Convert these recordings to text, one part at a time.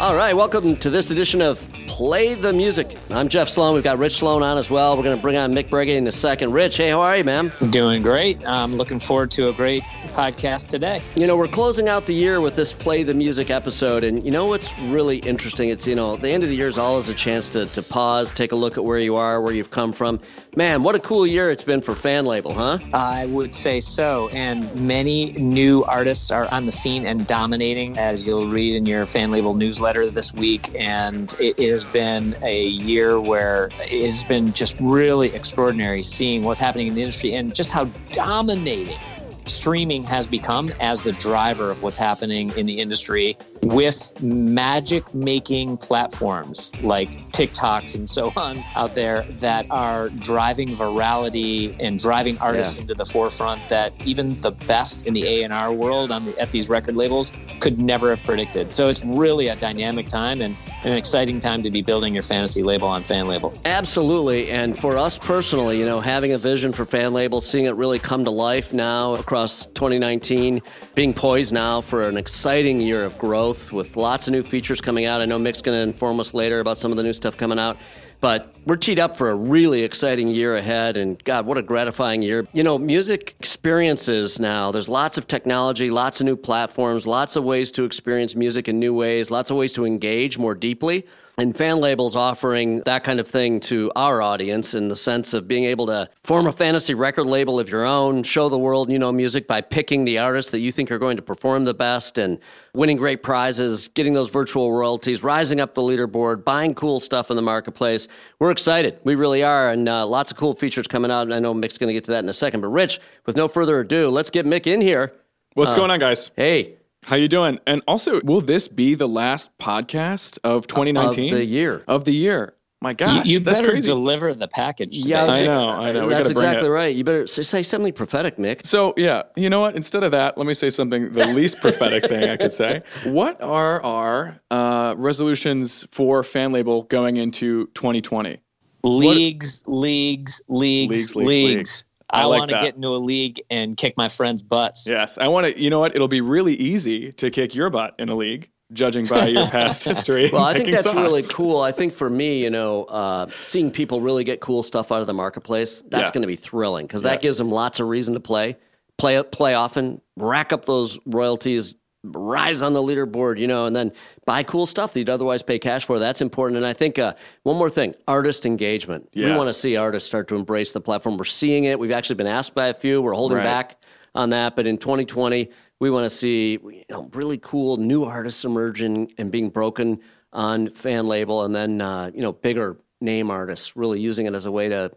All right, welcome to this edition of Play the Music. I'm Jeff Sloan. We've got Rich Sloan on as well. We're going to bring on Mick Breggin in a second. Rich, hey, how are you, man? Doing great. I'm looking forward to a great podcast today. You know, we're closing out the year with this Play the Music episode, and you know what's really interesting? It's, you know, the end of the year is always a chance to, to pause, take a look at where you are, where you've come from. Man, what a cool year it's been for Fan Label, huh? I would say so. And many new artists are on the scene and dominating, as you'll read in your Fan Label newsletter this week. And it has been a year where it has been just really extraordinary seeing what's happening in the industry and just how dominating streaming has become as the driver of what's happening in the industry with magic making platforms like TikToks and so on out there that are driving virality and driving artists yeah. into the forefront that even the best in the A&R world on the, at these record labels could never have predicted. So it's really a dynamic time and an exciting time to be building your fantasy label on Fan Label. Absolutely. And for us personally, you know, having a vision for Fan Label, seeing it really come to life now across 2019, being poised now for an exciting year of growth with lots of new features coming out. I know Mick's going to inform us later about some of the new stuff coming out. But we're teed up for a really exciting year ahead. And God, what a gratifying year. You know, music experiences now, there's lots of technology, lots of new platforms, lots of ways to experience music in new ways, lots of ways to engage more deeply. And fan labels offering that kind of thing to our audience in the sense of being able to form a fantasy record label of your own, show the world, you know, music by picking the artists that you think are going to perform the best and winning great prizes, getting those virtual royalties, rising up the leaderboard, buying cool stuff in the marketplace. We're excited. We really are. And uh, lots of cool features coming out. And I know Mick's going to get to that in a second. But Rich, with no further ado, let's get Mick in here. What's uh, going on, guys? Hey. How you doing? And also, will this be the last podcast of 2019? Of the year. Of the year. My gosh, you, you that's better crazy. deliver the package. Today. Yeah, I, I know, I know. that's exactly right. You better say something prophetic, Mick. So yeah, you know what? Instead of that, let me say something the least prophetic thing I could say. What are our uh, resolutions for fan label going into 2020? Leagues, what? leagues, leagues, leagues, leagues. leagues. I, I like want to get into a league and kick my friends' butts. Yes, I want to. You know what? It'll be really easy to kick your butt in a league, judging by your past history. well, I think that's songs. really cool. I think for me, you know, uh, seeing people really get cool stuff out of the marketplace, that's yeah. going to be thrilling because yeah. that gives them lots of reason to play, play play often, rack up those royalties, rise on the leaderboard, you know, and then buy cool stuff that you'd otherwise pay cash for. That's important. And I think uh, one more thing artist engagement. Yeah. We want to see artists start to embrace the platform. We're seeing it. We've actually been asked by a few. We're holding right. back on that. But in 2020, we want to see you know, really cool new artists emerging and being broken on fan label and then, uh, you know, bigger name artists really using it as a way to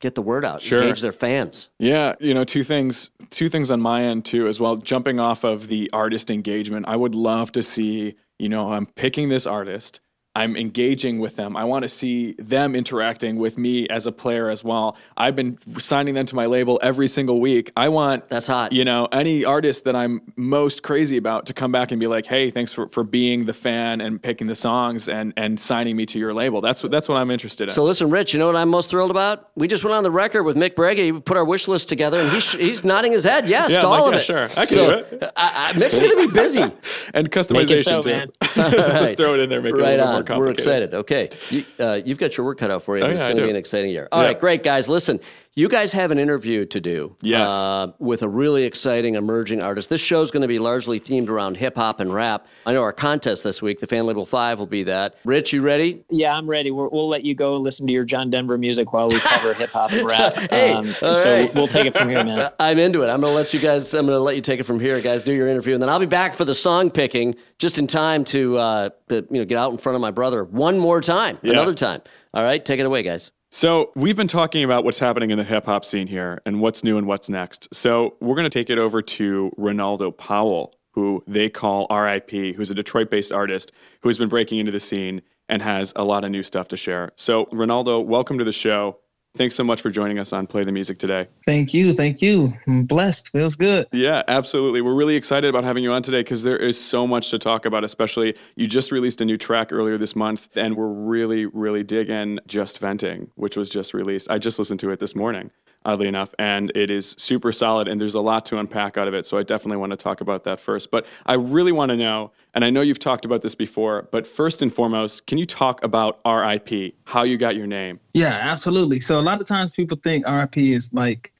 get the word out, sure. engage their fans. Yeah, you know, two things, two things on my end too as well. Jumping off of the artist engagement, I would love to see, you know, I'm picking this artist I'm engaging with them. I want to see them interacting with me as a player as well. I've been signing them to my label every single week. I want that's hot. You know, any artist that I'm most crazy about to come back and be like, "Hey, thanks for, for being the fan and picking the songs and and signing me to your label." That's what that's what I'm interested in. So listen, Rich, you know what I'm most thrilled about? We just went on the record with Mick Breggin. We put our wish list together, and he's he's nodding his head yes yeah, to all like, of yeah, it. Sure, I can so, do it. I, I, Mick's going to be busy and customization so, too. Man. Just throw it in there, make right it a little on. more complicated. We're excited. Okay, you, uh, you've got your work cut out for you. Oh, it's going to be an exciting year. All yeah. right, great guys. Listen, you guys have an interview to do. Yes. Uh, with a really exciting emerging artist. This show is going to be largely themed around hip hop and rap. I know our contest this week, the Fan Label 5, will be that. Rich, you ready? Yeah, I'm ready. we will let you go listen to your John Denver music while we cover hip hop and rap. hey, um, so right. we'll take it from here, man. I'm into it. I'm going to let you guys, I'm going to let you take it from here, guys. Do your interview. And then I'll be back for the song picking just in time to, uh, you know, get out in front of my brother one more time, yeah. another time. All right, take it away, guys. So, we've been talking about what's happening in the hip hop scene here and what's new and what's next. So, we're going to take it over to Ronaldo Powell, who they call RIP, who's a Detroit based artist who has been breaking into the scene and has a lot of new stuff to share. So, Ronaldo, welcome to the show. Thanks so much for joining us on Play the Music today. Thank you. Thank you. I'm blessed. Feels good. Yeah, absolutely. We're really excited about having you on today because there is so much to talk about, especially you just released a new track earlier this month, and we're really, really digging Just Venting, which was just released. I just listened to it this morning. Oddly enough, and it is super solid. And there's a lot to unpack out of it. So I definitely want to talk about that first. But I really want to know, and I know you've talked about this before, but first and foremost, can you talk about RIP, how you got your name? Yeah, absolutely. So a lot of times people think RIP is like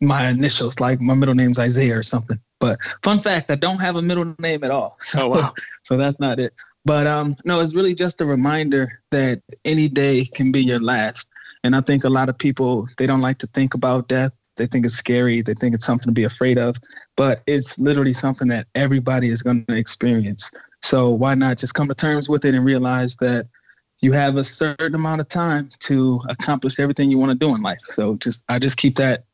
my initials, like my middle name's Isaiah or something. But fun fact, I don't have a middle name at all. So, oh, wow. so that's not it. But um, no, it's really just a reminder that any day can be your last. And I think a lot of people they don't like to think about death. They think it's scary. They think it's something to be afraid of. But it's literally something that everybody is going to experience. So why not just come to terms with it and realize that you have a certain amount of time to accomplish everything you want to do in life. So just I just keep that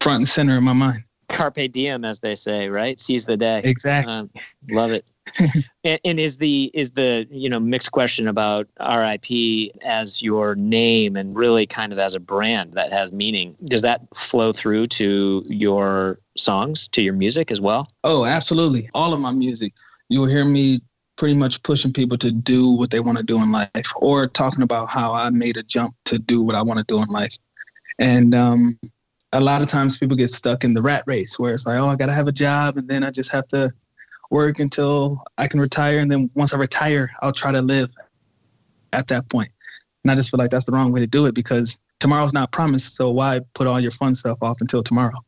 front and center in my mind carpe diem, as they say, right? Seize the day. Exactly. Um, love it. and, and, is the is the you know mixed question about RIP as your name and really kind of as a brand that has meaning? Does that flow through to your songs, to your music as well? Oh, absolutely. All of my music, you'll hear me pretty much pushing people to do what they want to do in life, or talking about how I made a jump to do what I want to do in life. And um, a lot of times people get stuck in the rat race where it's like, oh, I got to have a job and then I just have to work until I can retire. And then once I retire, I'll try to live at that point. And I just feel like that's the wrong way to do it because tomorrow's not promised. So why put all your fun stuff off until tomorrow?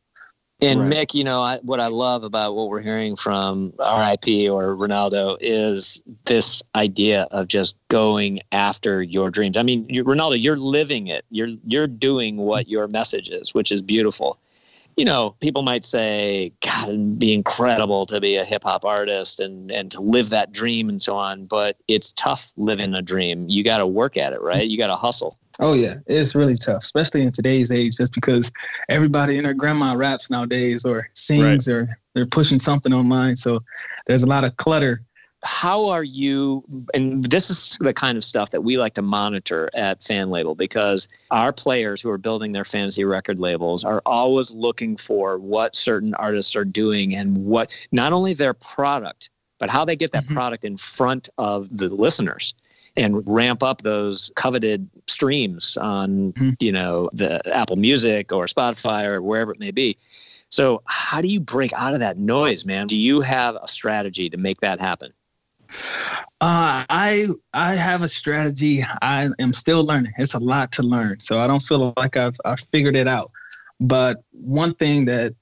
And right. Mick, you know, I, what I love about what we're hearing from RIP or Ronaldo is this idea of just going after your dreams. I mean, you, Ronaldo, you're living it. You're you're doing what your message is, which is beautiful. You know, people might say, "God, it'd be incredible to be a hip hop artist and and to live that dream and so on." But it's tough living a dream. You got to work at it, right? You got to hustle. Oh yeah, it's really tough, especially in today's age, just because everybody and their grandma raps nowadays or sings right. or they're pushing something online. So there's a lot of clutter. How are you? And this is the kind of stuff that we like to monitor at Fan Label because our players who are building their fantasy record labels are always looking for what certain artists are doing and what not only their product, but how they get that mm-hmm. product in front of the listeners and ramp up those coveted streams on mm-hmm. you know the Apple Music or Spotify or wherever it may be. So how do you break out of that noise, man? Do you have a strategy to make that happen? Uh, I I have a strategy. I am still learning. It's a lot to learn, so I don't feel like I've I've figured it out. But one thing that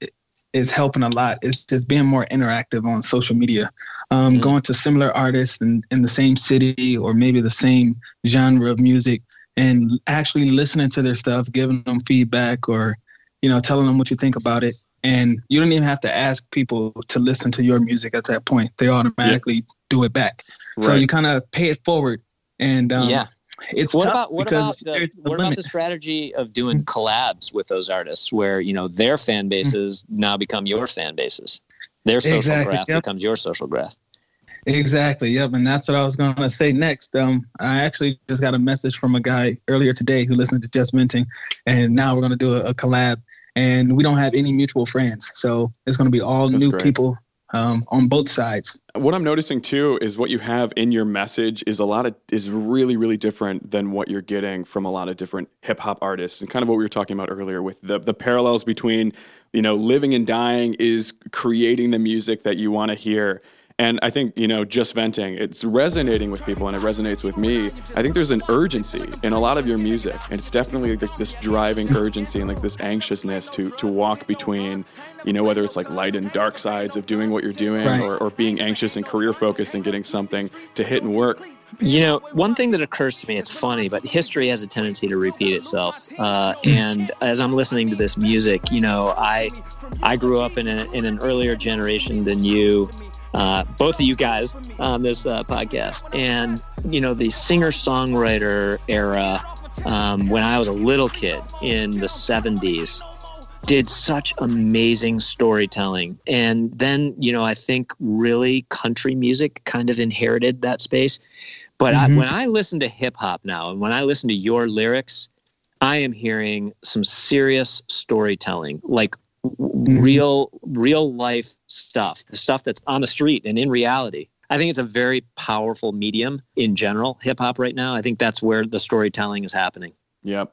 is helping a lot is just being more interactive on social media um, mm-hmm. going to similar artists in, in the same city or maybe the same genre of music and actually listening to their stuff, giving them feedback or, you know, telling them what you think about it. And you don't even have to ask people to listen to your music at that point. They automatically. Do it back. Right. So you kind of pay it forward. And um, yeah. It's what about what about the, what about the strategy of doing collabs with those artists where you know their fan bases mm-hmm. now become your fan bases their social exactly. graph yep. becomes your social graph Exactly. Yep. And that's what I was going to say next. Um, I actually just got a message from a guy earlier today who listened to Just Venting, and now we're going to do a, a, collab. And we don't have any mutual friends, so it's going to be all that's new great. people um, on both sides. What I'm noticing too is what you have in your message is a lot of is really really different than what you're getting from a lot of different hip hop artists, and kind of what we were talking about earlier with the the parallels between you know living and dying is creating the music that you want to hear and I think, you know, just venting, it's resonating with people and it resonates with me. I think there's an urgency in a lot of your music. And it's definitely like this driving urgency and like this anxiousness to to walk between, you know, whether it's like light and dark sides of doing what you're doing right. or, or being anxious and career focused and getting something to hit and work. You know, one thing that occurs to me, it's funny, but history has a tendency to repeat itself. Uh, and as I'm listening to this music, you know, I I grew up in, a, in an earlier generation than you uh, both of you guys on this uh, podcast. And, you know, the singer songwriter era, um, when I was a little kid in the 70s, did such amazing storytelling. And then, you know, I think really country music kind of inherited that space. But mm-hmm. I, when I listen to hip hop now and when I listen to your lyrics, I am hearing some serious storytelling, like. Mm-hmm. real real life stuff the stuff that's on the street and in reality i think it's a very powerful medium in general hip hop right now i think that's where the storytelling is happening yeah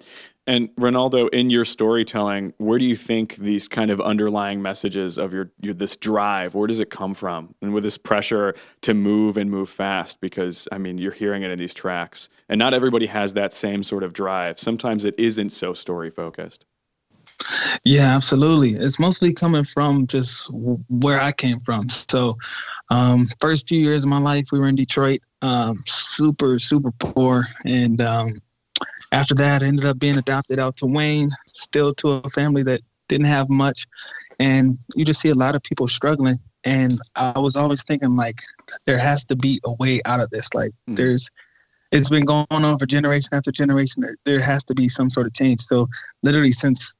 And Ronaldo, in your storytelling, where do you think these kind of underlying messages of your, your this drive, where does it come from? And with this pressure to move and move fast, because I mean, you're hearing it in these tracks, and not everybody has that same sort of drive. Sometimes it isn't so story focused. Yeah, absolutely. It's mostly coming from just where I came from. So, um, first few years of my life, we were in Detroit, um, super, super poor. And um, after that, I ended up being adopted out to Wayne, still to a family that didn't have much. And you just see a lot of people struggling. And I was always thinking, like, there has to be a way out of this. Like, mm-hmm. there's, it's been going on for generation after generation. There, there has to be some sort of change. So, literally, since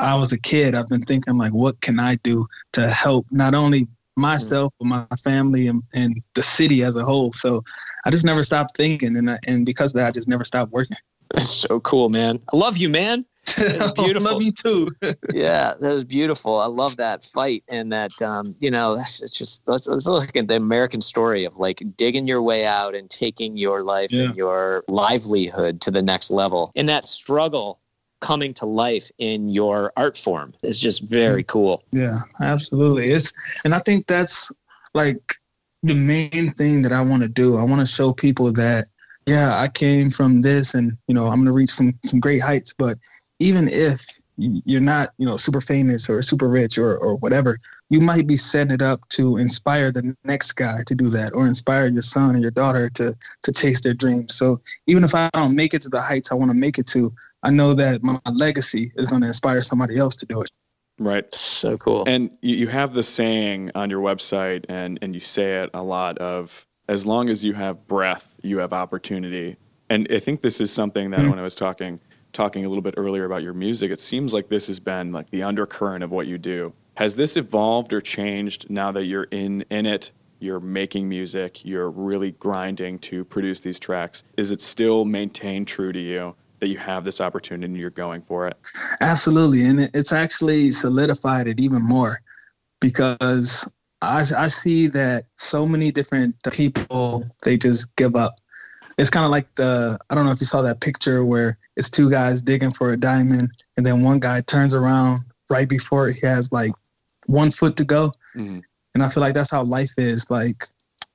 I was a kid, I've been thinking like, what can I do to help not only myself but my family and, and the city as a whole. So I just never stopped thinking, and I, and because of that, I just never stopped working. That's so cool, man. I love you, man. beautiful. I love you too. yeah, that is beautiful. I love that fight and that um, you know, it's just let's, let's look at the American story of like digging your way out and taking your life yeah. and your livelihood to the next level. And that struggle coming to life in your art form is just very cool. Yeah, absolutely. It's and I think that's like the main thing that I want to do. I want to show people that yeah, I came from this and you know, I'm going to reach some some great heights, but even if you're not, you know, super famous or super rich or or whatever, you might be setting it up to inspire the next guy to do that or inspire your son or your daughter to to chase their dreams. So even if I don't make it to the heights I want to make it to, I know that my legacy is going to inspire somebody else to do it. Right. So cool. And you have the saying on your website, and, and you say it a lot of as long as you have breath, you have opportunity. And I think this is something that mm-hmm. when I was talking talking a little bit earlier about your music, it seems like this has been like the undercurrent of what you do. Has this evolved or changed now that you're in in it? You're making music, you're really grinding to produce these tracks. Is it still maintained true to you? That you have this opportunity and you're going for it. Absolutely. And it's actually solidified it even more because I, I see that so many different people, they just give up. It's kind of like the, I don't know if you saw that picture where it's two guys digging for a diamond and then one guy turns around right before he has like one foot to go. Mm-hmm. And I feel like that's how life is. Like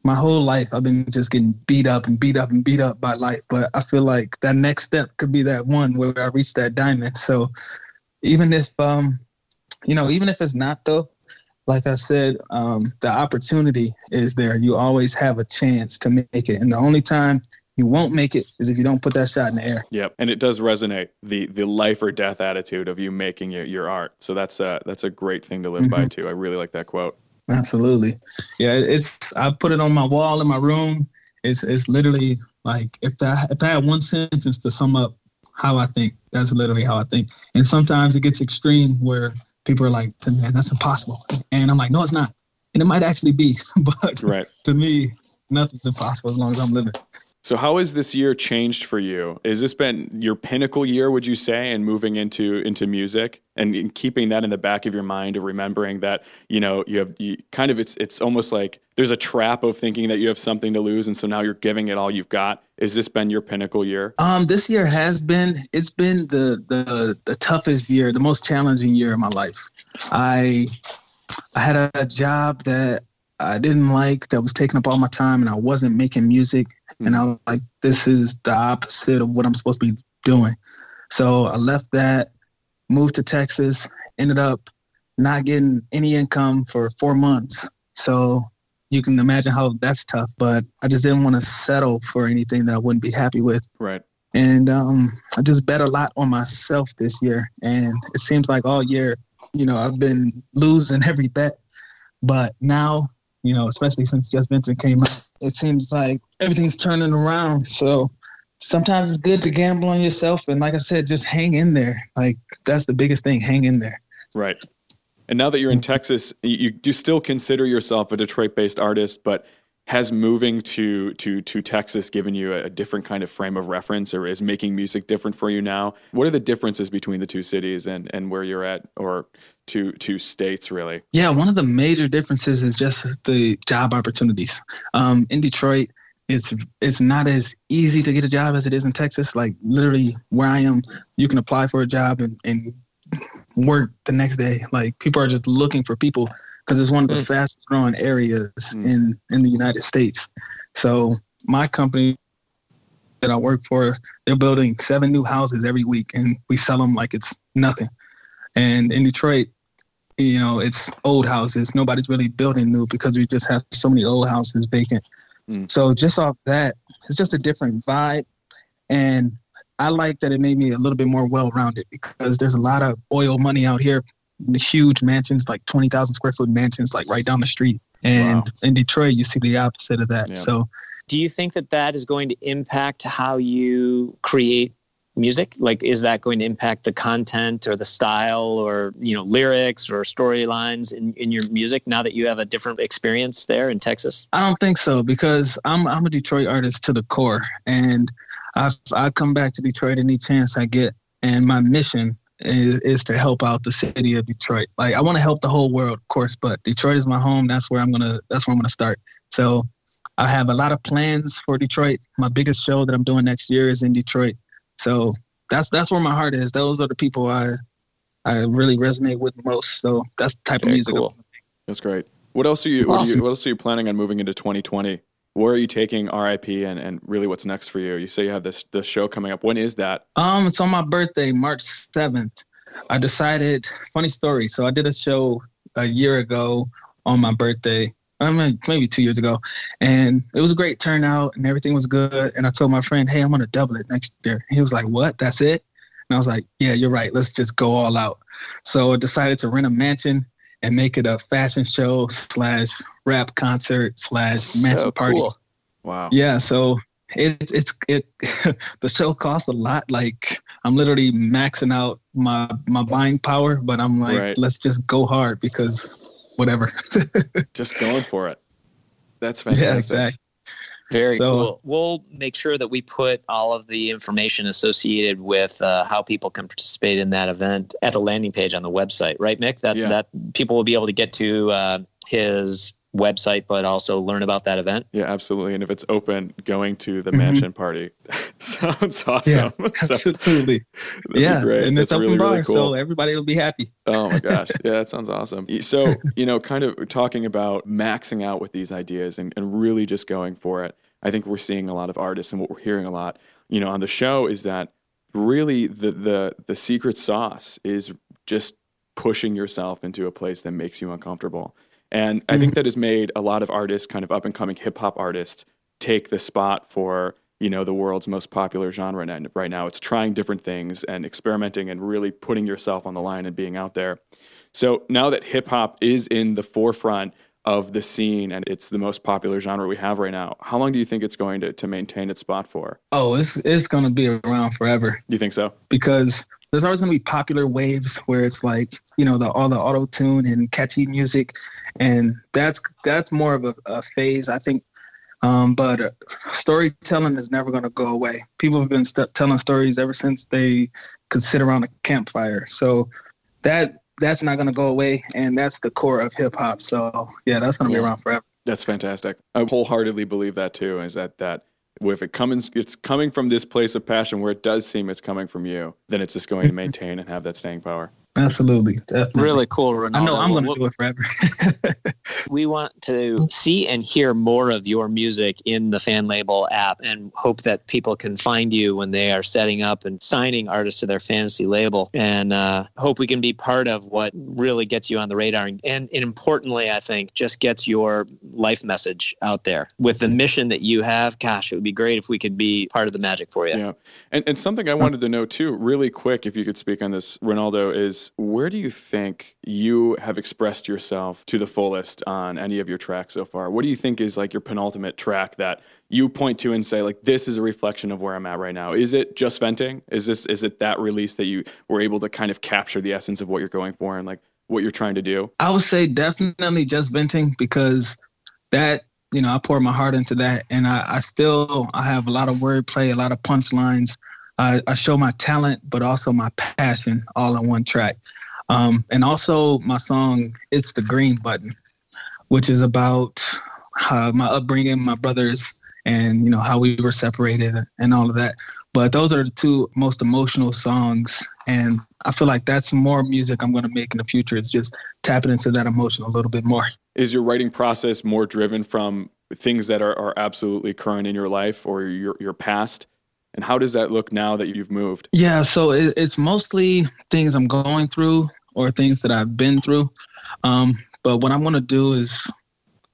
my whole life I've been just getting beat up and beat up and beat up by life. But I feel like that next step could be that one where I reach that diamond. So even if um, you know, even if it's not though, like I said, um, the opportunity is there. You always have a chance to make it. And the only time you won't make it is if you don't put that shot in the air. Yep, and it does resonate the the life or death attitude of you making your, your art. So that's a that's a great thing to live mm-hmm. by too. I really like that quote. Absolutely. Yeah, it's I put it on my wall in my room. It's it's literally like if I if I had one sentence to sum up how I think, that's literally how I think. And sometimes it gets extreme where people are like, man, that's impossible. And I'm like, no, it's not. And it might actually be, but right. to me, nothing's impossible as long as I'm living. So how has this year changed for you? Has this been your pinnacle year, would you say, and moving into into music and keeping that in the back of your mind of remembering that, you know, you have you kind of it's it's almost like there's a trap of thinking that you have something to lose and so now you're giving it all you've got. Has this been your pinnacle year? Um this year has been it's been the the the toughest year, the most challenging year of my life. I I had a job that I didn't like that was taking up all my time and I wasn't making music. Mm-hmm. And I was like, this is the opposite of what I'm supposed to be doing. So I left that, moved to Texas, ended up not getting any income for four months. So you can imagine how that's tough. But I just didn't want to settle for anything that I wouldn't be happy with. Right. And um, I just bet a lot on myself this year. And it seems like all year, you know, I've been losing every bet. But now you know, especially since Just Venting came out. It seems like everything's turning around. So sometimes it's good to gamble on yourself. And like I said, just hang in there. Like that's the biggest thing, hang in there. Right. And now that you're in Texas, you do still consider yourself a Detroit based artist, but has moving to to to Texas given you a, different kind of frame of reference or is making music different for you now? What are the differences between the two cities and and where you're at or two two states really? Yeah, one of the major differences is just the job opportunities. Um, in Detroit, it's it's not as easy to get a job as it is in Texas. Like literally where I am, you can apply for a job and, and work the next day. Like people are just looking for people because it's one of the mm. fastest growing areas mm. in in the United States. So my company that I work for, they're building seven new houses every week, and we sell them like it's nothing. And in Detroit, you know, it's old houses. Nobody's really building new because we just have so many old houses vacant. Mm. So just off that, it's just a different vibe. And I like that it made me a little bit more well rounded because there's a lot of oil money out here, huge mansions, like 20,000 square foot mansions, like right down the street. And wow. in Detroit, you see the opposite of that. Yeah. So, do you think that that is going to impact how you create music? Like, is that going to impact the content or the style or, you know, lyrics or storylines in, in your music now that you have a different experience there in Texas? I don't think so because I'm, I'm a Detroit artist to the core. And I, I come back to Detroit any chance I get. And my mission is, is to help out the city of Detroit. Like I want to help the whole world, of course, but Detroit is my home. That's where I'm gonna. That's where I'm gonna start. So I have a lot of plans for Detroit. My biggest show that I'm doing next year is in Detroit. So that's that's where my heart is. Those are the people I I really resonate with most. So that's the type okay, of music. Cool. That's great. What else are you, awesome. what, are you, what else are you planning on moving into 2020? Where are you taking RIP and, and really what's next for you? You say you have this the show coming up. When is that? Um, it's on my birthday, March 7th. I decided funny story. So I did a show a year ago on my birthday. I mean, maybe two years ago, and it was a great turnout, and everything was good. And I told my friend, "Hey, I'm gonna double it next year." He was like, "What? That's it?" And I was like, "Yeah, you're right. Let's just go all out." So I decided to rent a mansion and make it a fashion show slash rap concert slash mansion so party. Cool. Wow. Yeah. So it, it's it the show costs a lot. Like I'm literally maxing out my my buying power, but I'm like, right. let's just go hard because whatever. just going for it. That's fantastic. Yeah, exactly. Very so, cool. We'll make sure that we put all of the information associated with uh, how people can participate in that event at the landing page on the website, right, Mick? That yeah. that people will be able to get to uh, his website, but also learn about that event. Yeah, absolutely. And if it's open, going to the mm-hmm. mansion party sounds awesome. Yeah, absolutely. yeah, and it's That's open really, bar, really cool. so everybody will be happy. oh my gosh, yeah, that sounds awesome. So you know, kind of talking about maxing out with these ideas and, and really just going for it. I think we're seeing a lot of artists, and what we're hearing a lot, you know, on the show is that really the the the secret sauce is just pushing yourself into a place that makes you uncomfortable. And I think mm-hmm. that has made a lot of artists, kind of up and coming hip hop artists, take the spot for you know the world's most popular genre and right now. It's trying different things and experimenting and really putting yourself on the line and being out there. So now that hip hop is in the forefront of the scene and it's the most popular genre we have right now, how long do you think it's going to, to maintain its spot for? Oh, it's it's going to be around forever. You think so? Because there's always going to be popular waves where it's like you know the all the auto tune and catchy music, and that's that's more of a, a phase I think. Um, but uh, storytelling is never going to go away. People have been st- telling stories ever since they could sit around a campfire. So that that's not going to go away, and that's the core of hip hop. So yeah, that's going to be around forever. That's fantastic. I wholeheartedly believe that too. Is that that if it comes it's coming from this place of passion where it does seem it's coming from you, then it's just going to maintain and have that staying power. Absolutely, definitely. Really cool, Ronaldo. I know I'm going to do it forever. we want to see and hear more of your music in the fan label app, and hope that people can find you when they are setting up and signing artists to their fantasy label. And uh, hope we can be part of what really gets you on the radar, and, and importantly, I think just gets your life message out there with the mission that you have. Gosh, it would be great if we could be part of the magic for you. Yeah, and and something I wanted to know too, really quick, if you could speak on this, Ronaldo, is where do you think you have expressed yourself to the fullest on any of your tracks so far? What do you think is like your penultimate track that you point to and say like this is a reflection of where I'm at right now? Is it just venting? Is this is it that release that you were able to kind of capture the essence of what you're going for and like what you're trying to do? I would say definitely just venting because that you know I pour my heart into that and I, I still I have a lot of wordplay, a lot of punchlines I, I show my talent, but also my passion all on one track. Um, and also my song "It's the Green Button," which is about uh, my upbringing, my brothers, and you know how we were separated and all of that. But those are the two most emotional songs, and I feel like that's more music I'm going to make in the future. It's just tapping into that emotion a little bit more. Is your writing process more driven from things that are, are absolutely current in your life or your your past? And how does that look now that you've moved? Yeah, so it, it's mostly things I'm going through or things that I've been through. Um, but what I'm going to do is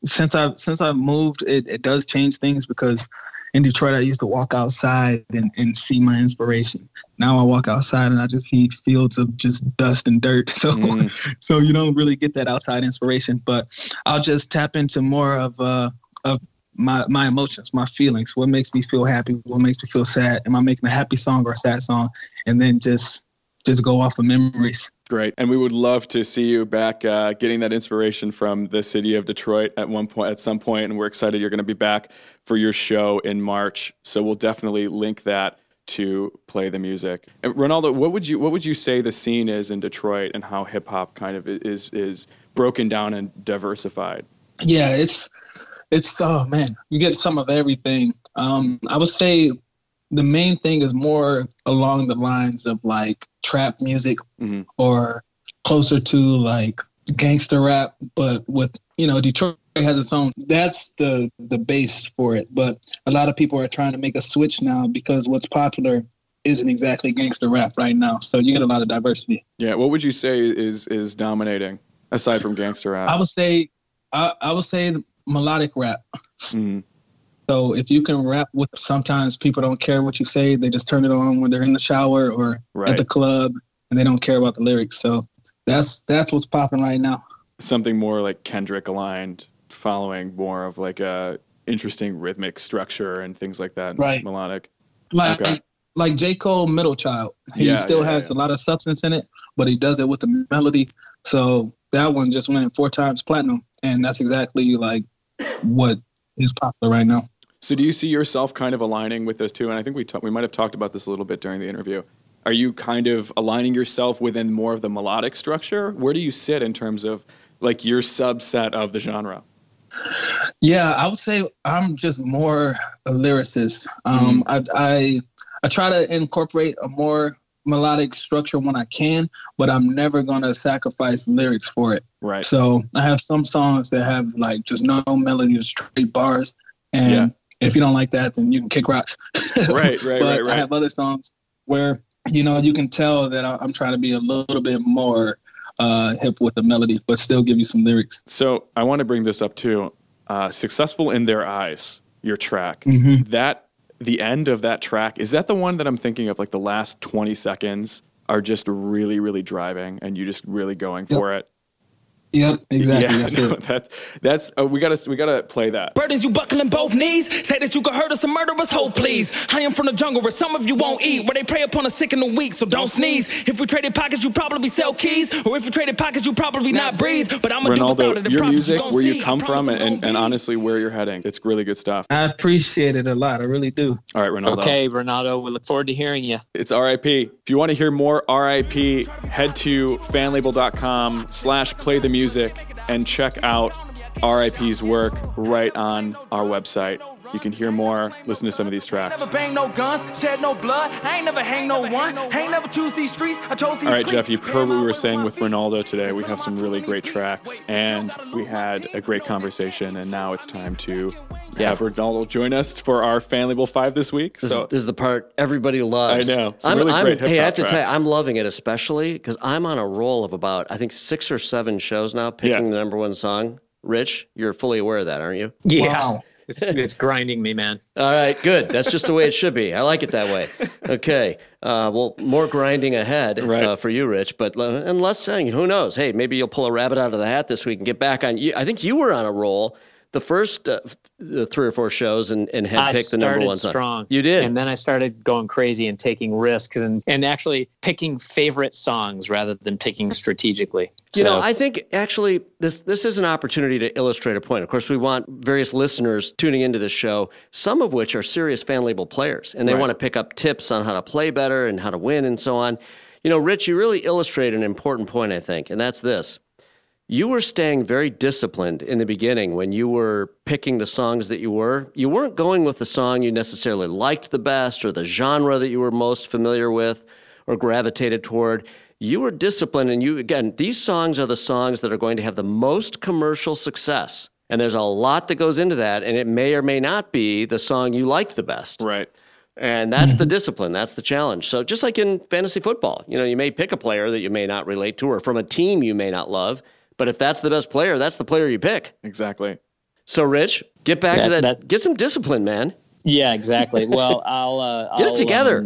since I've since I've moved, it, it does change things because in Detroit I used to walk outside and, and see my inspiration. Now I walk outside and I just see fields of just dust and dirt. So mm. so you don't really get that outside inspiration. But I'll just tap into more of uh of my my emotions, my feelings, what makes me feel happy, what makes me feel sad. Am I making a happy song or a sad song? And then just just go off of memories. Great, and we would love to see you back, uh, getting that inspiration from the city of Detroit at one point, at some point, and we're excited you're going to be back for your show in March. So we'll definitely link that to play the music. And Ronaldo, what would you what would you say the scene is in Detroit and how hip hop kind of is is broken down and diversified? Yeah, it's it's oh man, you get some of everything. Um, I would say the main thing is more along the lines of like trap music mm-hmm. or closer to like gangster rap, but with you know Detroit has its own. That's the the base for it. But a lot of people are trying to make a switch now because what's popular isn't exactly gangster rap right now. So you get a lot of diversity. Yeah, what would you say is is dominating aside from gangster rap? I would say I, I would say melodic rap. Mm-hmm. So if you can rap with, sometimes people don't care what you say. They just turn it on when they're in the shower or right. at the club, and they don't care about the lyrics. So that's that's what's popping right now. Something more like Kendrick aligned, following more of like a interesting rhythmic structure and things like that. Right. Melodic. Like okay. like J Cole, Middle Child. He yeah, still yeah, has yeah. a lot of substance in it, but he does it with the melody. So that one just went four times platinum, and that's exactly like what is popular right now. So do you see yourself kind of aligning with this too? And I think we ta- we might have talked about this a little bit during the interview. Are you kind of aligning yourself within more of the melodic structure? Where do you sit in terms of like your subset of the genre? Yeah, I would say I'm just more a lyricist. Um, mm-hmm. I, I I try to incorporate a more melodic structure when I can, but I'm never gonna sacrifice lyrics for it. Right. So I have some songs that have like just no melody, straight bars, and yeah if you don't like that, then you can kick rocks. right, right, but right, right. I have other songs where you know you can tell that I'm trying to be a little bit more uh, hip with the melody, but still give you some lyrics. So I want to bring this up too. Uh, Successful in their eyes, your track. Mm-hmm. That the end of that track is that the one that I'm thinking of? Like the last 20 seconds are just really, really driving, and you just really going yep. for it. Yep, exactly. Yeah, that's no, that's, that's uh, we gotta we gotta play that. Burdens you buckling both knees. Say that you could hurt us and murder us, hope please. I am from the jungle where some of you won't eat, where they prey upon the sick and the weak, so don't sneeze. If we traded pockets, you probably sell keys, or if we traded pockets, you probably not breathe. But I'm gonna Ronaldo, do without it. your music, where you come from, and, and, and, honestly where you're heading, it's really good stuff. I appreciate it a lot. I really do. All right, Ronaldo. Okay, Ronaldo, we look forward to hearing you. It's RIP. If you want to hear more RIP, head to fanlabel.com/slash play the music and check out RIP's work right on our website. You can hear more, listen to some of these tracks. Never bang no guns, shed no blood. I ain't never hang no one. Ain't never choose these streets. I chose these All right, Jeff, you've heard what we were saying with Ronaldo today. We have some really great tracks, and we had a great conversation, and now it's time to yeah. have Ronaldo join us for our Fan Label 5 this week. This, so this is the part everybody loves. I know. Some I'm, really I'm, great hey, I have to tracks. tell you, I'm loving it, especially because I'm on a roll of about, I think, six or seven shows now picking yeah. the number one song. Rich, you're fully aware of that, aren't you? Yeah. Wow. It's, it's grinding me, man. All right, good. That's just the way it should be. I like it that way. Okay. Uh, well, more grinding ahead right. uh, for you, Rich. But unless and less saying, who knows? Hey, maybe you'll pull a rabbit out of the hat this week and get back on. You, I think you were on a roll the first uh, three or four shows and, and had I picked the number one song. strong. You did. And then I started going crazy and taking risks and, and actually picking favorite songs rather than picking strategically. You so. know, I think actually this this is an opportunity to illustrate a point. Of course, we want various listeners tuning into this show, some of which are serious fan label players, and they right. want to pick up tips on how to play better and how to win and so on. You know, Rich, you really illustrate an important point, I think, and that's this you were staying very disciplined in the beginning when you were picking the songs that you were. You weren't going with the song you necessarily liked the best or the genre that you were most familiar with or gravitated toward. You were disciplined, and you, again, these songs are the songs that are going to have the most commercial success. And there's a lot that goes into that, and it may or may not be the song you liked the best. Right. And that's the discipline. That's the challenge. So just like in fantasy football, you know, you may pick a player that you may not relate to or from a team you may not love. But if that's the best player, that's the player you pick. Exactly. So, Rich, get back Yeah, to that, that- Get some discipline, man. Yeah, exactly. Well, I'll uh, Get it I'll, together.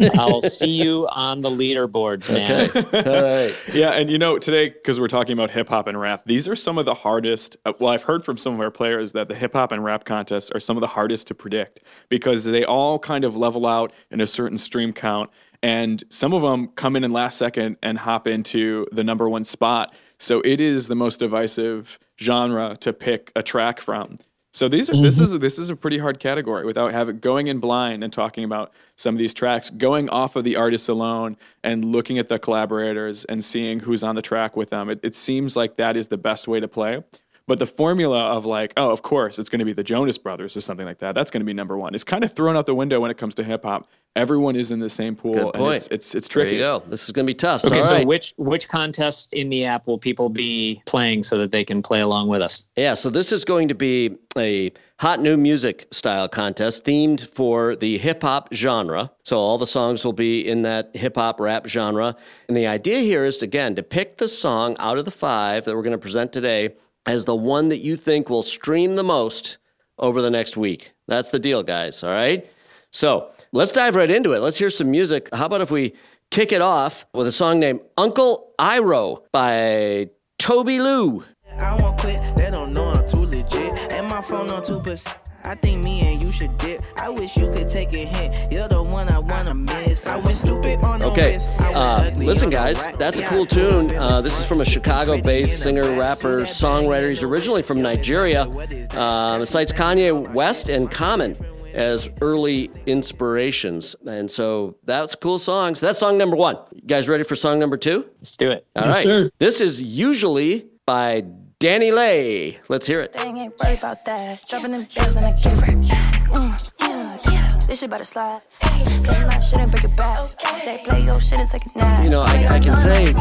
um, I'll see you on the leaderboards, man. All right. Yeah, and you know, today, because we're talking about hip hop and rap, these are some of the hardest. uh, Well, I've heard from some of our players that the hip hop and rap contests are some of the hardest to predict because they all kind of level out in a certain stream count. And some of them come in in last second and hop into the number one spot. So it is the most divisive genre to pick a track from. So these are this mm-hmm. is this is a pretty hard category without having going in blind and talking about some of these tracks, going off of the artists alone and looking at the collaborators and seeing who's on the track with them. It, it seems like that is the best way to play. But the formula of like, oh, of course, it's going to be the Jonas Brothers or something like that. That's going to be number one. It's kind of thrown out the window when it comes to hip hop. Everyone is in the same pool. Good and point. it's, it's it's There tricky. you go. This is going to be tough. Okay, All so right. which which contest in the app will people be playing so that they can play along with us? Yeah, so this is going to be a hot new music style contest themed for the hip hop genre. So all the songs will be in that hip hop rap genre. And the idea here is, again, to pick the song out of the five that we're going to present today as the one that you think will stream the most over the next week. That's the deal, guys. All right. So let's dive right into it. Let's hear some music. How about if we kick it off with a song named Uncle Iroh by Tobi Lou? I won't quit, they don't know I'm too legit. And my phone on 2%. I think me and you should dip. I wish you could take a hint. You're the one I wanna miss. I went stupid on the Okay, wrist. I went uh, listen, guys, that's a cool I grew up tune. Uh, this is from a Chicago-based singer, rapper, songwriter. He's originally from Nigeria. that? Um, it cites Kanye West and Common as early inspirations. And so that's a cool song. So that's song number one. You guys ready for song number two? Let's do it. All Yes, right. sir. This is usually by DaniLeigh. Let's hear it. Dang, ain't worried about that. Dropping them bills and I give it right back. Mm, yeah, yeah. This shit about to slide. Get my shit and break it back. They play your shit and take a nap. You know, I- I can say-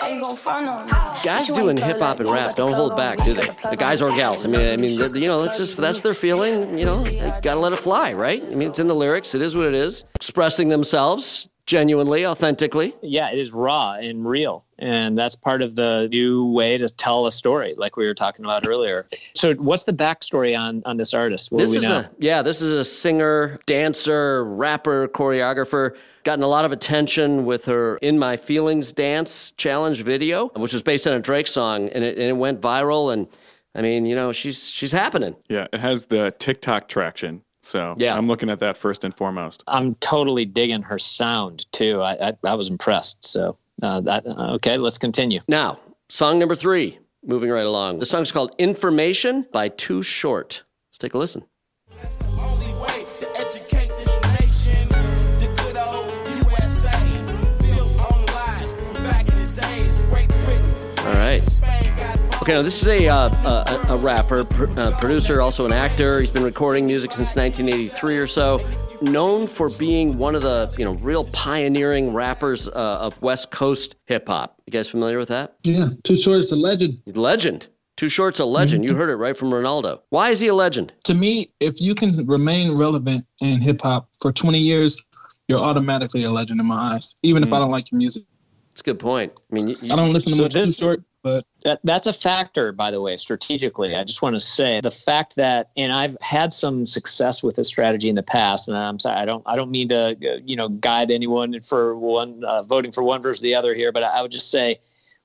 How you gon' front on me? Guys doing hip hop and rap don't hold back, do they? The guys or gals. I mean, I mean, you know, that's just that's their feeling. You know, it's got to let it fly, right? I mean, it's in the lyrics. It is what it is. Expressing themselves genuinely, authentically. Yeah, it is raw and real. And that's part of the new way to tell a story, like we were talking about earlier. So, what's the backstory on on this artist? What This do we is know? a yeah. This is a singer, dancer, rapper, choreographer. Gotten a lot of attention with her "In My Feelings" dance challenge video, which was based on a Drake song, and it, and it went viral. And I mean, you know, she's she's happening. Yeah, it has the TikTok traction. So Yeah. I'm looking at that first and foremost. I'm totally digging her sound too. I I, I was impressed. So uh, that uh, okay. Let's continue. Now, song number three, moving right along. The song's called Information by Too Short. Let's take a listen. Only way to educate this nation. The good old USA. Built on lies from back in the days. Great Britain. All right. Okay, now this is a, uh, a, a rapper, pr- uh, producer, also an actor. He's been recording music since 1983 or so. Known for being one of the you know real pioneering rappers uh, of West Coast hip hop. You guys familiar with that? Yeah, Too Short's a legend. Legend. Too Short's a legend. You heard it right from Ronaldo. Why is he a legend? To me, if you can remain relevant in hip hop for 20 years, you're automatically a legend in my eyes. Even if I don't like your music, It's a good point. I mean, you, you- I don't listen to So much this- Too Short, but That, that's a factor, by the way, strategically. I just want to say the fact that, and I've had some success with this strategy in the past, and I'm sorry, I don't, I don't mean to, uh, you know, guide anyone for one uh, voting for one versus the other here, but I would just say,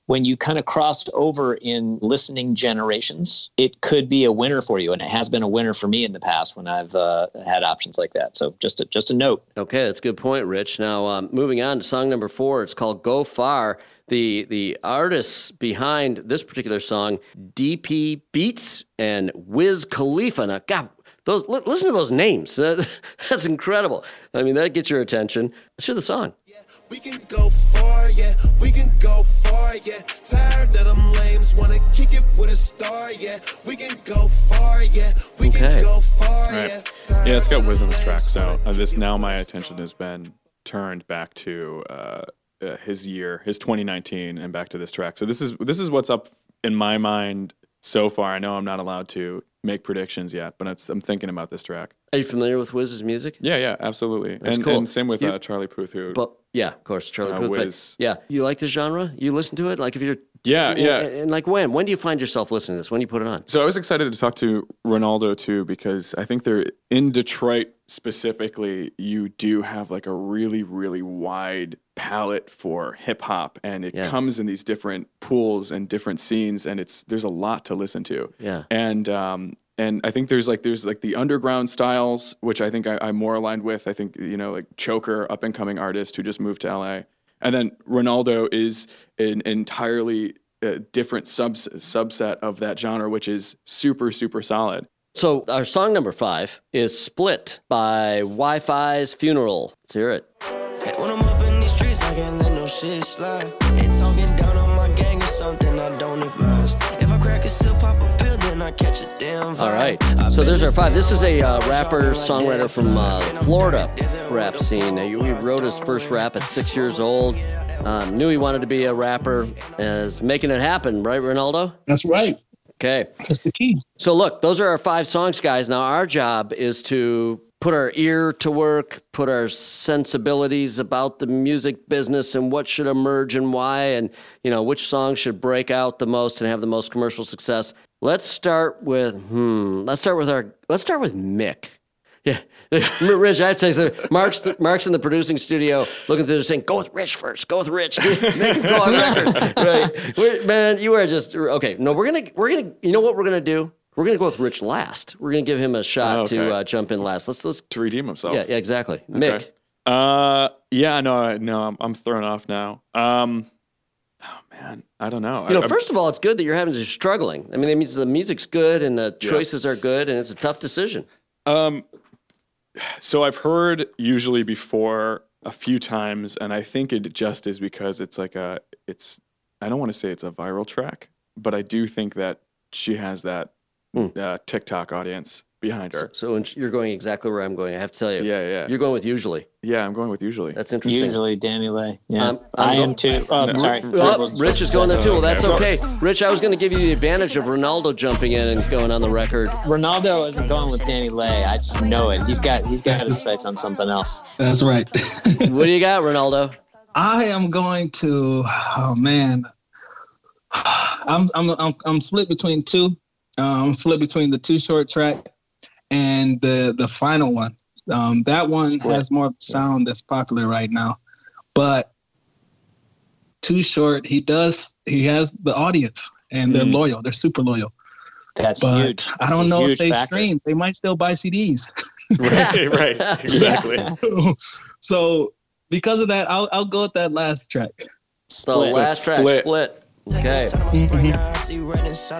when you kind of cross over in listening generations, it could be a winner for you, and it has been a winner for me in the past when I've uh, had options like that. So just a, just a note. Okay, that's a good point, Rich. Now, um, moving on to song number four, it's called "Go Far." The the artists behind this particular song, DP Beats and Wiz Khalifa. Now, God, those li- listen to those names. That's incredible. I mean, that gets your attention. Let's hear the song. We can go far, yeah. We can go far, yeah. Tired of them lames, wanna kick it with a star, yeah. We can go far, yeah. We Okay. can go far, Right. yeah. Tired Yeah, it's got of Wiz on this track. So uh, this now my attention has been turned back to uh, uh, his year, his 2019, and back to this track. So this is this is what's up in my mind so far. I know I'm not allowed to make predictions yet, but it's, I'm thinking about this track. Are you familiar with Wiz's music? Yeah, yeah, absolutely. That's and, cool. and same with You- uh, Charlie Puth, who But yeah, of course, Charlie Uh, Puth. but yeah, you like this genre? You listen to it? Like if you're Yeah, yeah. And, and like when? When do you find yourself listening to this? When do you put it on? So I was excited to talk to Ronaldo too because I think they're in Detroit specifically. You do have like a really, really wide palette for hip hop, and it Yeah. comes in these different pools and different scenes, and it's there's a lot to listen to. Yeah. and um, and I think there's like there's like the underground styles, which I think I, I'm more aligned with. I think you know like Choker, up and coming artist who just moved to LA, and then Ronaldo is an entirely uh, different subs- subset of that genre, which is super super solid. So our song number five is "Split" by Wifisfuneral. Let's hear it. When I'm up in these streets, I can't let no shit slide. They talking down on my gang is something I don't advise. If I crack a seal, pop a pill, then I catch a damn vibe. All right. So there's our five. This is a uh, rapper, songwriter from uh. Florida rap scene. Uh, He he wrote his first rap at six years old. Um, knew he wanted to be a rapper. Is making it happen, right, Ronaldo? That's right. Okay. That's the key. So look, those are our five songs, guys. Now our job is to put our ear to work, put our sensibilities about the music business and what should emerge and why, and you know which songs should break out the most and have the most commercial success. Let's start with hmm. Let's start with our. Let's start with Mick. Yeah, Rich. I have to say. Mark's Mark's in the producing studio, looking through, saying, "Go with Rich first. Go with Rich. Make him go on record." right, We're- man. You are just okay. No, we're gonna we're gonna. You know what we're gonna do? We're gonna go with Rich last. We're gonna give him a shot Oh, to uh, jump in last. Let's let's. to redeem himself. Yeah, yeah, exactly. Mick. Uh, yeah, no, I- no, I'm, I'm thrown off now. Um, oh man, I don't know. You know, I, first of all, it's good that you're having you're struggling. I mean, it means the music's good and the choices are good, and it's a tough decision. Um, so I've heard usually before a few times, and I think it just is because it's like a, it's, I don't want to say it's a viral track, but I do think that she has that Hmm. uh, TikTok audience behind her. So and you're going exactly where I'm going. I have to tell you. Yeah, yeah, You're going with usually. yeah. I'm going with usually. That's interesting. Usually, DaniLeigh. Yeah, Um, I'm I go- am too. Oh, No. sorry. Well, Rich is going there too. Well, that's Okay. okay. Rich, I was going to give you the advantage of Ronaldo jumping in and going on the record. Ronaldo isn't going with DaniLeigh. I just know it. He's got he's got his sights on something else. That's right. What do you got, Ronaldo? I am going to. Oh man, I'm I'm I'm, I'm split between two. Uh, I'm split between the Too Short track and the the final one. Um, that one Split. has more of a sound that's popular right now, but Too Short. He does. He has the audience, and they're Mm. loyal. They're super loyal. That's But huge. I don't know if they factor. stream. They might still buy CDs. right, right, exactly. so because of that, I'll I'll go with that last track. The Split. last track, Split. split. Okay.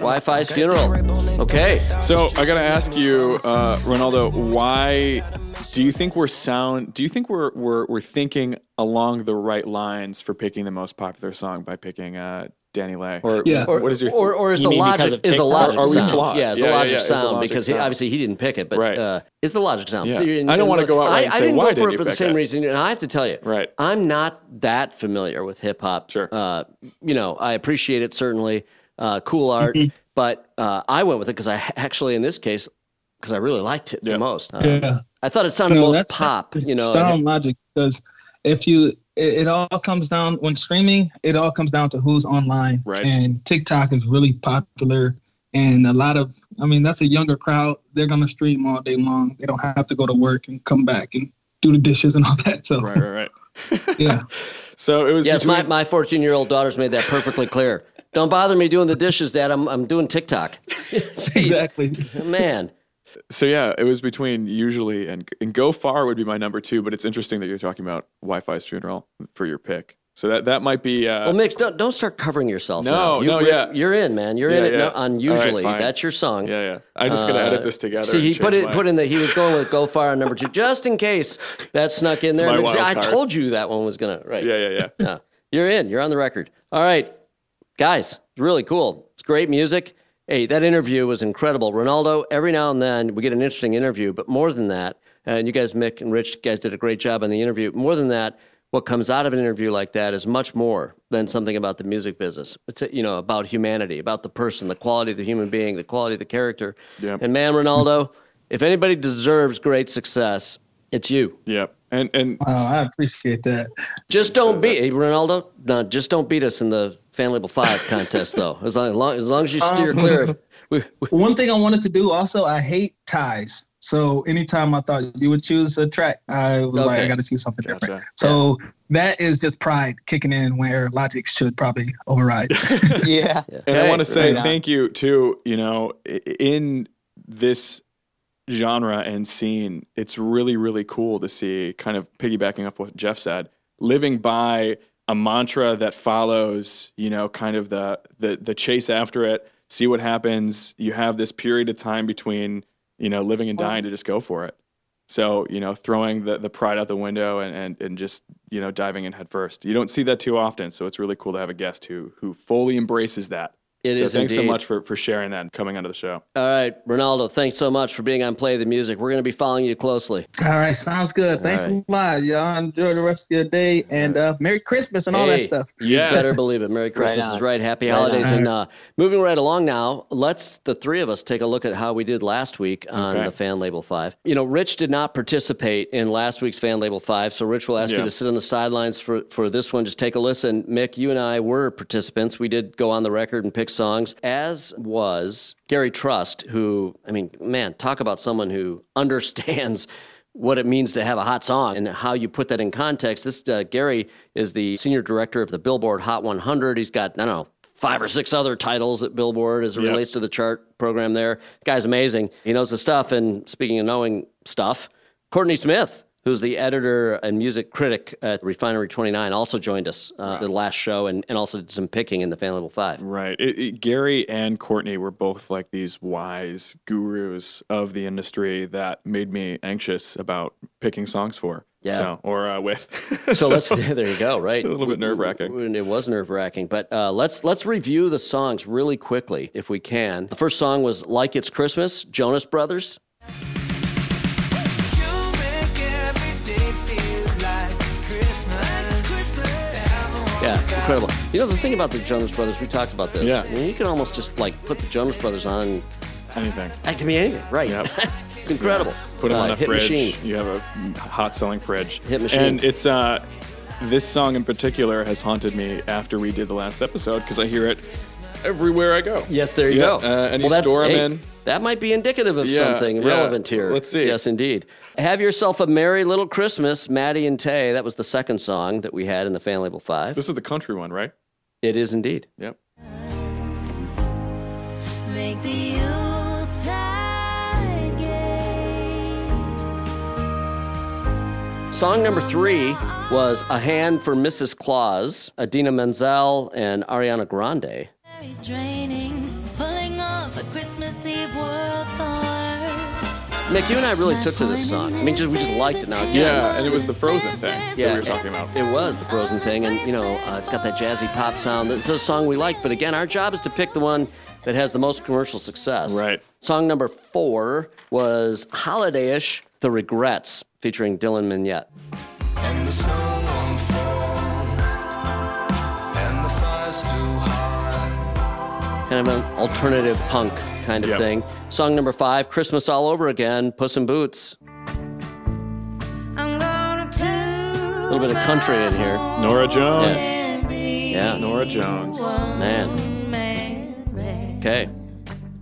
Wi-Fi's Wifisfuneral. Okay. So I gotta ask you, uh, Ronaldo, why do you think we're sound? Do you think we're we're we're thinking along the right lines for picking the most popular song by picking uh, DaniLeigh? Or Yeah. Or, what is your or, or is You the mean because logic is the logic Are we sound? flawed? Yeah, is the Yeah, yeah, logic yeah, is the sound logic because he, obviously he didn't pick it, but Right. uh, it's the logic sound. Yeah. And- I don't wanna go out I, and I say, didn't "Why go did for it for the same it?" reason, and I have to tell you, Right. I'm not that familiar with hip hop. Sure. Uh, you know, I appreciate it certainly, uh, cool art, but uh, I went with it because I actually, in this case, because I really liked it Yeah. the most. Uh, Yeah. I thought it sounded No, most pop. You know, sound logic because if you it, it all comes down when streaming it all comes down to who's online Right. and tiktok is really popular and a lot of i mean that's a younger crowd they're going to stream all day long they don't have to go to work and come back and do the dishes and all that so right, right, right. yeah So it was Yes, my, between- my 14 year old daughter's made that perfectly clear. Don't bother me doing the dishes, Dad. I'm, I'm doing TikTok. Exactly Man. So yeah, it was between usually and and go far would be my number two, but it's interesting that you're talking about Wifisfuneral for your pick. So that that might be. Uh, Well, Mick, don't, don't start covering yourself. No. You- no, yeah. You're in, man. You're in it yeah. no- on right. That's your song. yeah, yeah. I'm just gonna Uh, edit this together. See, he put it my- put in that he was going with Go Far on number two, just in case that snuck in there. my And wild I told you that one was gonna right. Yeah, yeah, yeah. Yeah. You're in. You're on the record. All right, guys, really cool. It's great music. Hey, that interview was incredible. Ronaldo, every now and then we get an interesting interview, but more than that, and you guys, Mick and Rich, guys did a great job on the interview. More than that, what comes out of an interview like that is much more than something about the music business. It's you know about humanity, about the person, the quality of the human being, the quality of the character. Yep. And man, Ronaldo, if anybody deserves great success, it's you. Yep. And and Oh, I appreciate that. Just don't beat hey, Ronaldo. No, just don't beat us in the fan label five contest, though. As long, as long as you steer um, clear of. We, we, One thing I wanted to do also, I hate ties. So anytime I thought you would choose a track, I was like, I got to choose something different. Gotcha. So that is just pride kicking in where logic should probably override. Yeah. And I want to say right on. thank you too. You know, in this genre and scene, it's really, really cool to see, kind of piggybacking off what Jeff said, living by a mantra that follows, you know, kind of the the the chase after it, see what happens. You have this period of time between, you know, living and dying to just go for it. So, you know, throwing the, the pride out the window and, and, and just, you know, diving in head first. You don't see that too often. So it's really cool to have a guest who who fully embraces that. It so is thanks so much for, for sharing that and coming onto the show. all right, Ronaldo. Thanks so much for being on Play the Music. We're going to be following you closely. all right, sounds good. Thanks right. a lot. Y'all enjoy the rest of your day and uh, Merry Christmas and all that Hey, stuff. You better believe it. Merry Christmas on. is right. Happy Right holidays. on. And uh, moving right along now, let's the three of us take a look at how we did last week on Okay. the Fan Label 5. You know, Rich did not participate in last week's Fan Label 5, so Rich will ask you to sit on the sidelines for, for this one. Just take a listen. Mick, you and I were participants. We did go on the record and pick songs, as was Gary Trust, who, I mean, man, talk about someone who understands what it means to have a hot song and how you put that in context. This uh, Gary is the senior director of the Billboard Hot 100. He's got I don't know five or six other titles at Billboard as it Yep. relates to the chart program. There, guy's amazing. He knows the stuff. And speaking of knowing stuff, Courtney Smith. Who's the editor and music critic at Refinery 29 also joined us uh, the last show and, and also did some picking in the Fan Label 5. Right. It, it- Gary and Courtney were both like these wise gurus of the industry that made me anxious about picking songs for. Yeah. So, or uh, with. So let's there you go, right? A little bit nerve-wracking. It was nerve wracking, but uh, let's let's review the songs really quickly if we can. The first song was "Like It's Christmas," Jonas Brothers. Yeah, incredible. You know the thing about the Jonas Brothers, we talked about this. Yeah. I mean, you can almost just like put the Jonas Brothers on. Anything. That can be anything, right? Yep. it's incredible. Put them Uh, on a hit fridge. machine. You have a hot selling fridge. Hit machine. And it's uh, this song in particular has haunted me after we did the last episode because I hear it everywhere I go. Yes, there you go. uh, any Well, that- store I'm hey, in. That might be indicative of Yeah, something yeah. relevant here. Let's see. Yes, indeed. Have yourself a merry little Christmas, Maddie and Tae. That was the second song that we had in the Fan Label Five. This is the country one, right? It is indeed. Yep. Make the Song number three was "A Hand for Mrs. Claus," Idina Menzel and Ariana Grande. Mick, you and I really took to this song. I mean, just we just liked it now. Again, Yeah, and it was the Frozen thing that we were talking about. It was the Frozen thing, and you know, uh, it's got that jazzy pop sound. It's a song we like, but again, our job is to pick the one that has the most commercial success. Right. Song number four was holidayish, "The Regrets," featuring Dylan Minnette. Kind of an alternative punk kind of Yep. thing. Song number five, Christmas All Over Again, Puss in Boots. I'm gonna A little bit of country in here. Norah Jones. Yes. Yeah, Norah Jones. man. Okay.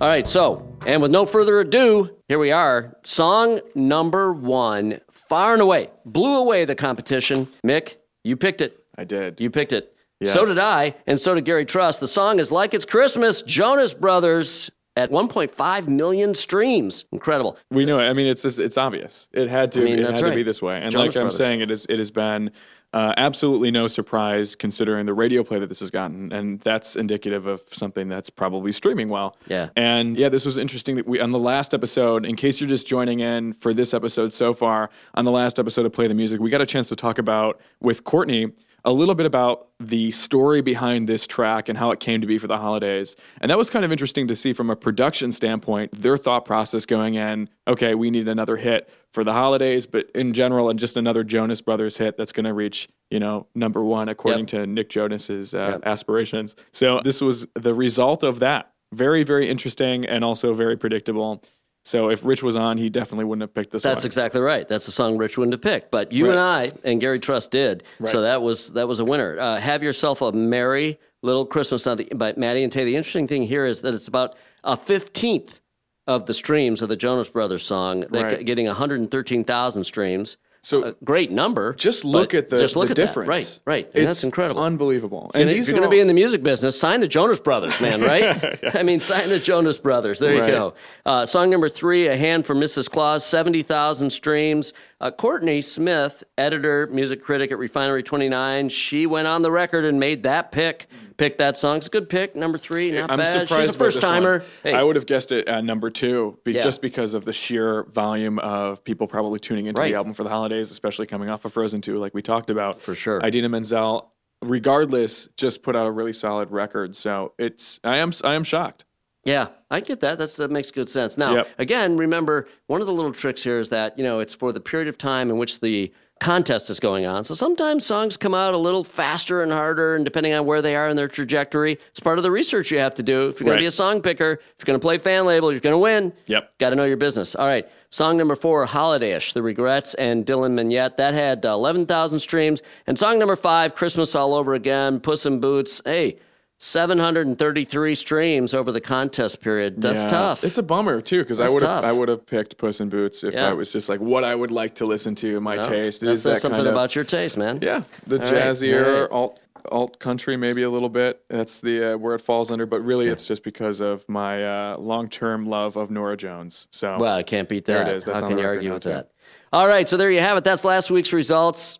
All right, so, and with no further ado, here we are. Song number one, far and away, blew away the competition. Mick, you picked it. I did. You picked it. Yes. So did I, and so did Gary Trust. The song is Like It's Christmas, Jonas Brothers, at 1.5 million streams. Incredible. We know it. I mean, it's just, it's obvious. It had to. I mean, it had to be this way. And Jonas like I'm saying, it is. It has been uh, absolutely no surprise considering the radio play that this has gotten, and that's indicative of something that's probably streaming well. Yeah. And yeah, this was interesting that we on the last episode. In case you're just joining in for this episode so far, on the last episode of Play the Music, we got a chance to talk about with Courtney a little bit about the story behind this track and how it came to be for the holidays. And that was kind of interesting to see from a production standpoint, their thought process going in, okay, we need another hit for the holidays, but in general, and just another Jonas Brothers hit that's going to reach, you know, number one according Yep. to Nick Jonas's uh, Yep. aspirations. So this was the result of that. Very, very interesting and also very predictable. So if Rich was on, he definitely wouldn't have picked this That's one. exactly right. That's a song Rich wouldn't have picked, but you and I and Gary Trust did. So that was that was a winner. Uh, have yourself a merry little Christmas. Now, the, by Maddie and Tae. The interesting thing here is that it's about a fifteenth of the streams of the Jonas Brothers song. Right. getting 113,000 streams. So a great number. just look at the, just look the at difference. That. Right, right. It's that's incredible. Unbelievable. And And if you're going to be in the music business, sign the Jonas Brothers, man, right? I mean, sign the Jonas Brothers. There you go. Uh, song number three, A Hand for Mrs. Claus, 70,000 streams. Uh, Courtney Smith, editor, music critic at Refinery 29, she went on the record and made that pick. Picked that song. It's a good pick. Number three, not I'm bad. surprised She's a first timer. Hey, I would have guessed it at number two, be, Yeah. just because of the sheer volume of people probably tuning into Right. the album for the holidays, especially coming off of Frozen 2, like we talked about. For sure. Idina Menzel, regardless, just put out a really solid record. So it's I am I am shocked. Yeah, I get that. That's that makes good sense. Now, Yep. again, remember one of the little tricks here is that you know it's for the period of time in which the contest is going on. So sometimes songs come out a little faster and harder, and depending on where they are in their trajectory, it's part of the research you have to do. If you're going Right. to be a song picker, if you're going to play fan label, you're going to win. Yep. Got to know your business. All right. Song number four, Holidayish, The Regrets and Dylan Minnette. That had uh, 11,000 streams. And song number five, Christmas All Over Again, Puss in Boots. Hey, 733 streams over the contest period. That's Yeah. tough. It's a bummer too, because I would have I would have picked Puss in Boots if Yeah. I was just like what I would like to listen to, my taste. That is says that something kind of- about your taste, man. Yeah, the All jazzier right. alt alt country, maybe a little bit. That's the uh, where it falls under. But really, it's just because of my uh, long term love of Norah Jones. So Well, I can't beat There it that. is. How can you argue with that? All right, so there you have it. That's last week's results.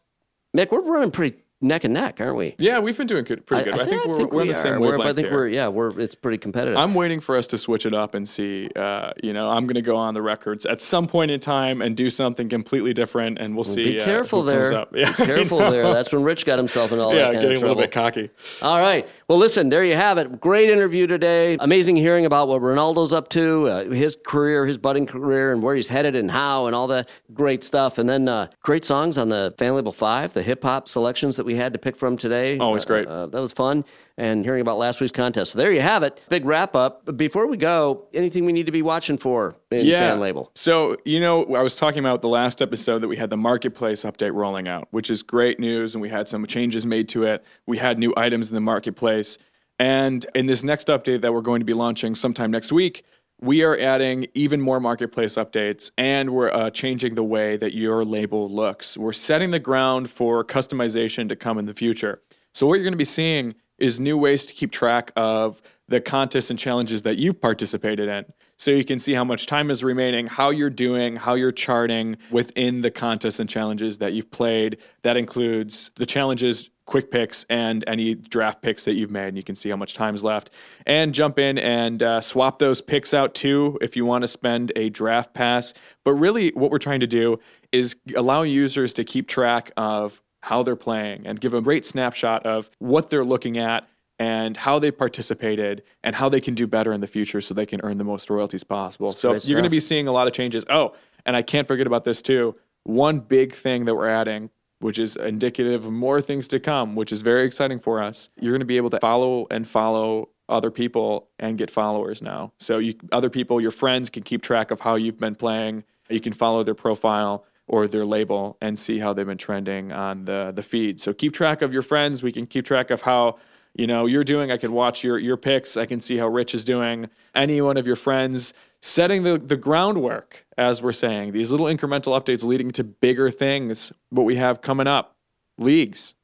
Mick, we're running pretty neck and neck, aren't we? yeah, we've been doing good, pretty good. I, think, we're, we're on we the same. We're- wavelength I think here. we're yeah, we're it's pretty competitive. I'm waiting for us to switch it up and see. Uh, you know, I'm going to go on the records at some point in time and do something completely different, and we'll see. Be uh, careful comes there. Yeah, Be careful I know. there. That's when Rich got himself in all yeah, that kind getting of a little bit cocky. All right. Well, listen, there you have it. Great interview today. Amazing hearing about what Ronaldo's up to, uh, his career, his budding career, and where he's headed and how, and all that great stuff. And then uh, great songs on the Fan Label 5, the hip hop selections that we had to pick from today. Always Uh, great. Uh, that was fun. And hearing about last week's contest. So there you have it. Big wrap up. Before we go, anything we need to be watching for in Fan Label? So, you know, I was talking about the last episode that we had the marketplace update rolling out, which is great news. And we had some changes made to it. We had new items in the marketplace. And in this next update that we're going to be launching sometime next week, we are adding even more marketplace updates and we're uh, changing the way that your label looks. We're setting the ground for customization to come in the future. So, what you're going to be seeing is new ways to keep track of the contests and challenges that you've participated in. So you can see how much time is remaining, how you're doing, how you're charting within the contests and challenges that you've played. That includes the challenges, quick picks, and any draft picks that you've made. And you can see how much time is left. And jump in and uh, swap those picks out too if you want to spend a draft pass. But really, what we're trying to do is allow users to keep track of how they're playing and give a great snapshot of what they're looking at and how they participated and how they can do better in the future so they can earn the most royalties possible. so you're going to be seeing a lot of changes. Oh, and I can't forget about this too. One big thing that we're adding, which is indicative of more things to come, which is very exciting for us. You're going to be able to follow and follow other people and get followers now. So you other people, your friends can keep track of how you've been playing. You can follow their profile or their label and see how they've been trending on the the feed. So keep track of your friends. We can keep track of how you know you're doing. I can watch your your picks. I can see how Rich is doing. Any one of your friends setting the the groundwork as we're saying. These little incremental updates leading to bigger things. What we have coming up, leagues.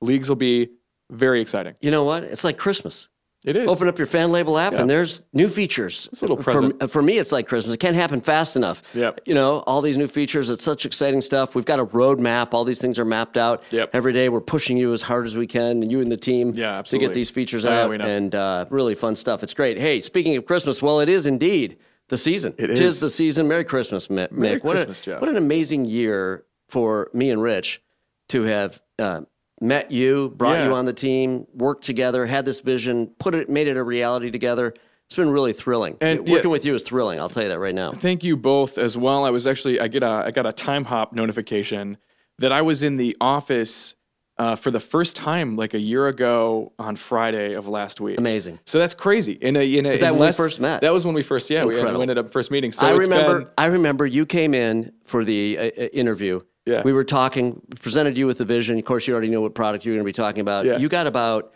Leagues will be very exciting. You know what? It's like Christmas. It is. Open up your fan label app Yeah. and there's new features. It's a little for, present. for me, it's like Christmas. It can't happen fast enough. Yep. You know, all these new features. It's such exciting stuff. We've got a roadmap. All these things are mapped out. Yep. Every day we're pushing you as hard as we can, and you and the team, Yeah, absolutely. to get these features yeah, out. and uh, really fun stuff. It's great. Hey, speaking of Christmas, well, it is indeed the season. It Tis is. the season. Merry Christmas, Mick. Merry what Christmas, a, Jeff. What an amazing year for me and Rich to have uh, met you, brought Yeah. you on the team, worked together, had this vision, put it, made it a reality together. It's been really thrilling. And, working yeah. with you is thrilling. I'll tell you that right now. Thank you both as well. I was actually I get a I got a time hop notification that I was in the office uh, for the first time like a year ago on Friday of last week. Amazing. So that's crazy. In a in a Is that when we first met? That was when we first yeah we ended up first meeting. So I remember. been- I remember you came in for the uh, uh, interview. Yeah. We were talking, presented you with the vision. Of course, you already knew what product you were going to be talking about. Yeah. You got about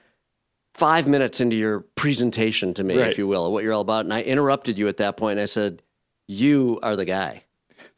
five minutes into your presentation to me, Right. if you will, what you're all about. And I interrupted you at that point, and I said, "You are the guy."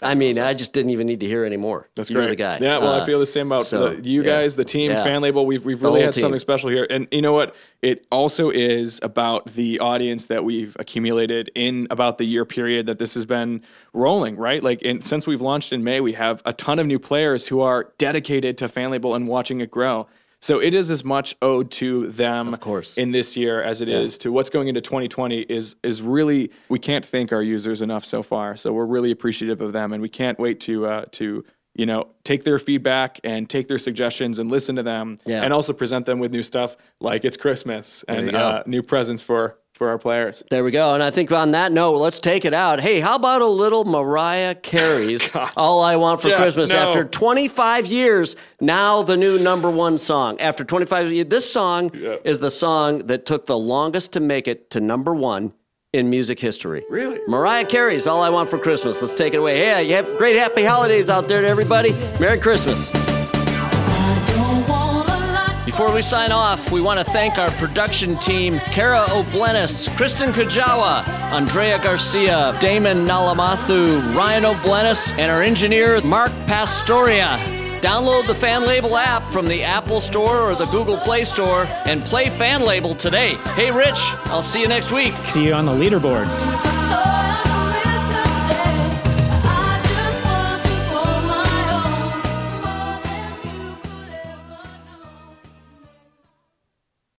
I mean, I just didn't even need to hear anymore. That's You're great. the guy. Yeah, well, I Uh, feel the same about so, the, you yeah. guys, the team, Yeah. fan label. We've we've really had team. something special here, and you know what? It also is about the audience that we've accumulated in about the year period that this has been rolling. Right, like in, since we've launched in May, we have a ton of new players who are dedicated to fan label and watching it grow. So it is as much owed to them, Of course. in this year as it is to what's going into 2020. Is is really we can't thank our users enough so far. So we're really appreciative of them, and we can't wait to uh, to you know take their feedback and take their suggestions and listen to them, Yeah. and also present them with new stuff like it's Christmas and uh, new presents for for our players. There we go. And I think on that note, let's take it out. Hey, how about a little Mariah Carey's All I Want for Jeff, Christmas? no. After 25 years, now the new number one song. After 25 years, this song is the song that took the longest to make it to number one in music history. Really? Mariah Carey's All I Want for Christmas. Let's take it away. Hey, you have great happy holidays out there to everybody. Merry Christmas. Before we sign off, we want to thank our production team Kara Oblenis, Kristen Kajawa, Andrea Garcia, Damon Nalamathu, Ryan Oblenis, and our engineer Mark Pastoria. Download the Fan Label app from the Apple Store or the Google Play Store and play Fan Label today. Hey, Rich, I'll see you next week. See you on the leaderboards.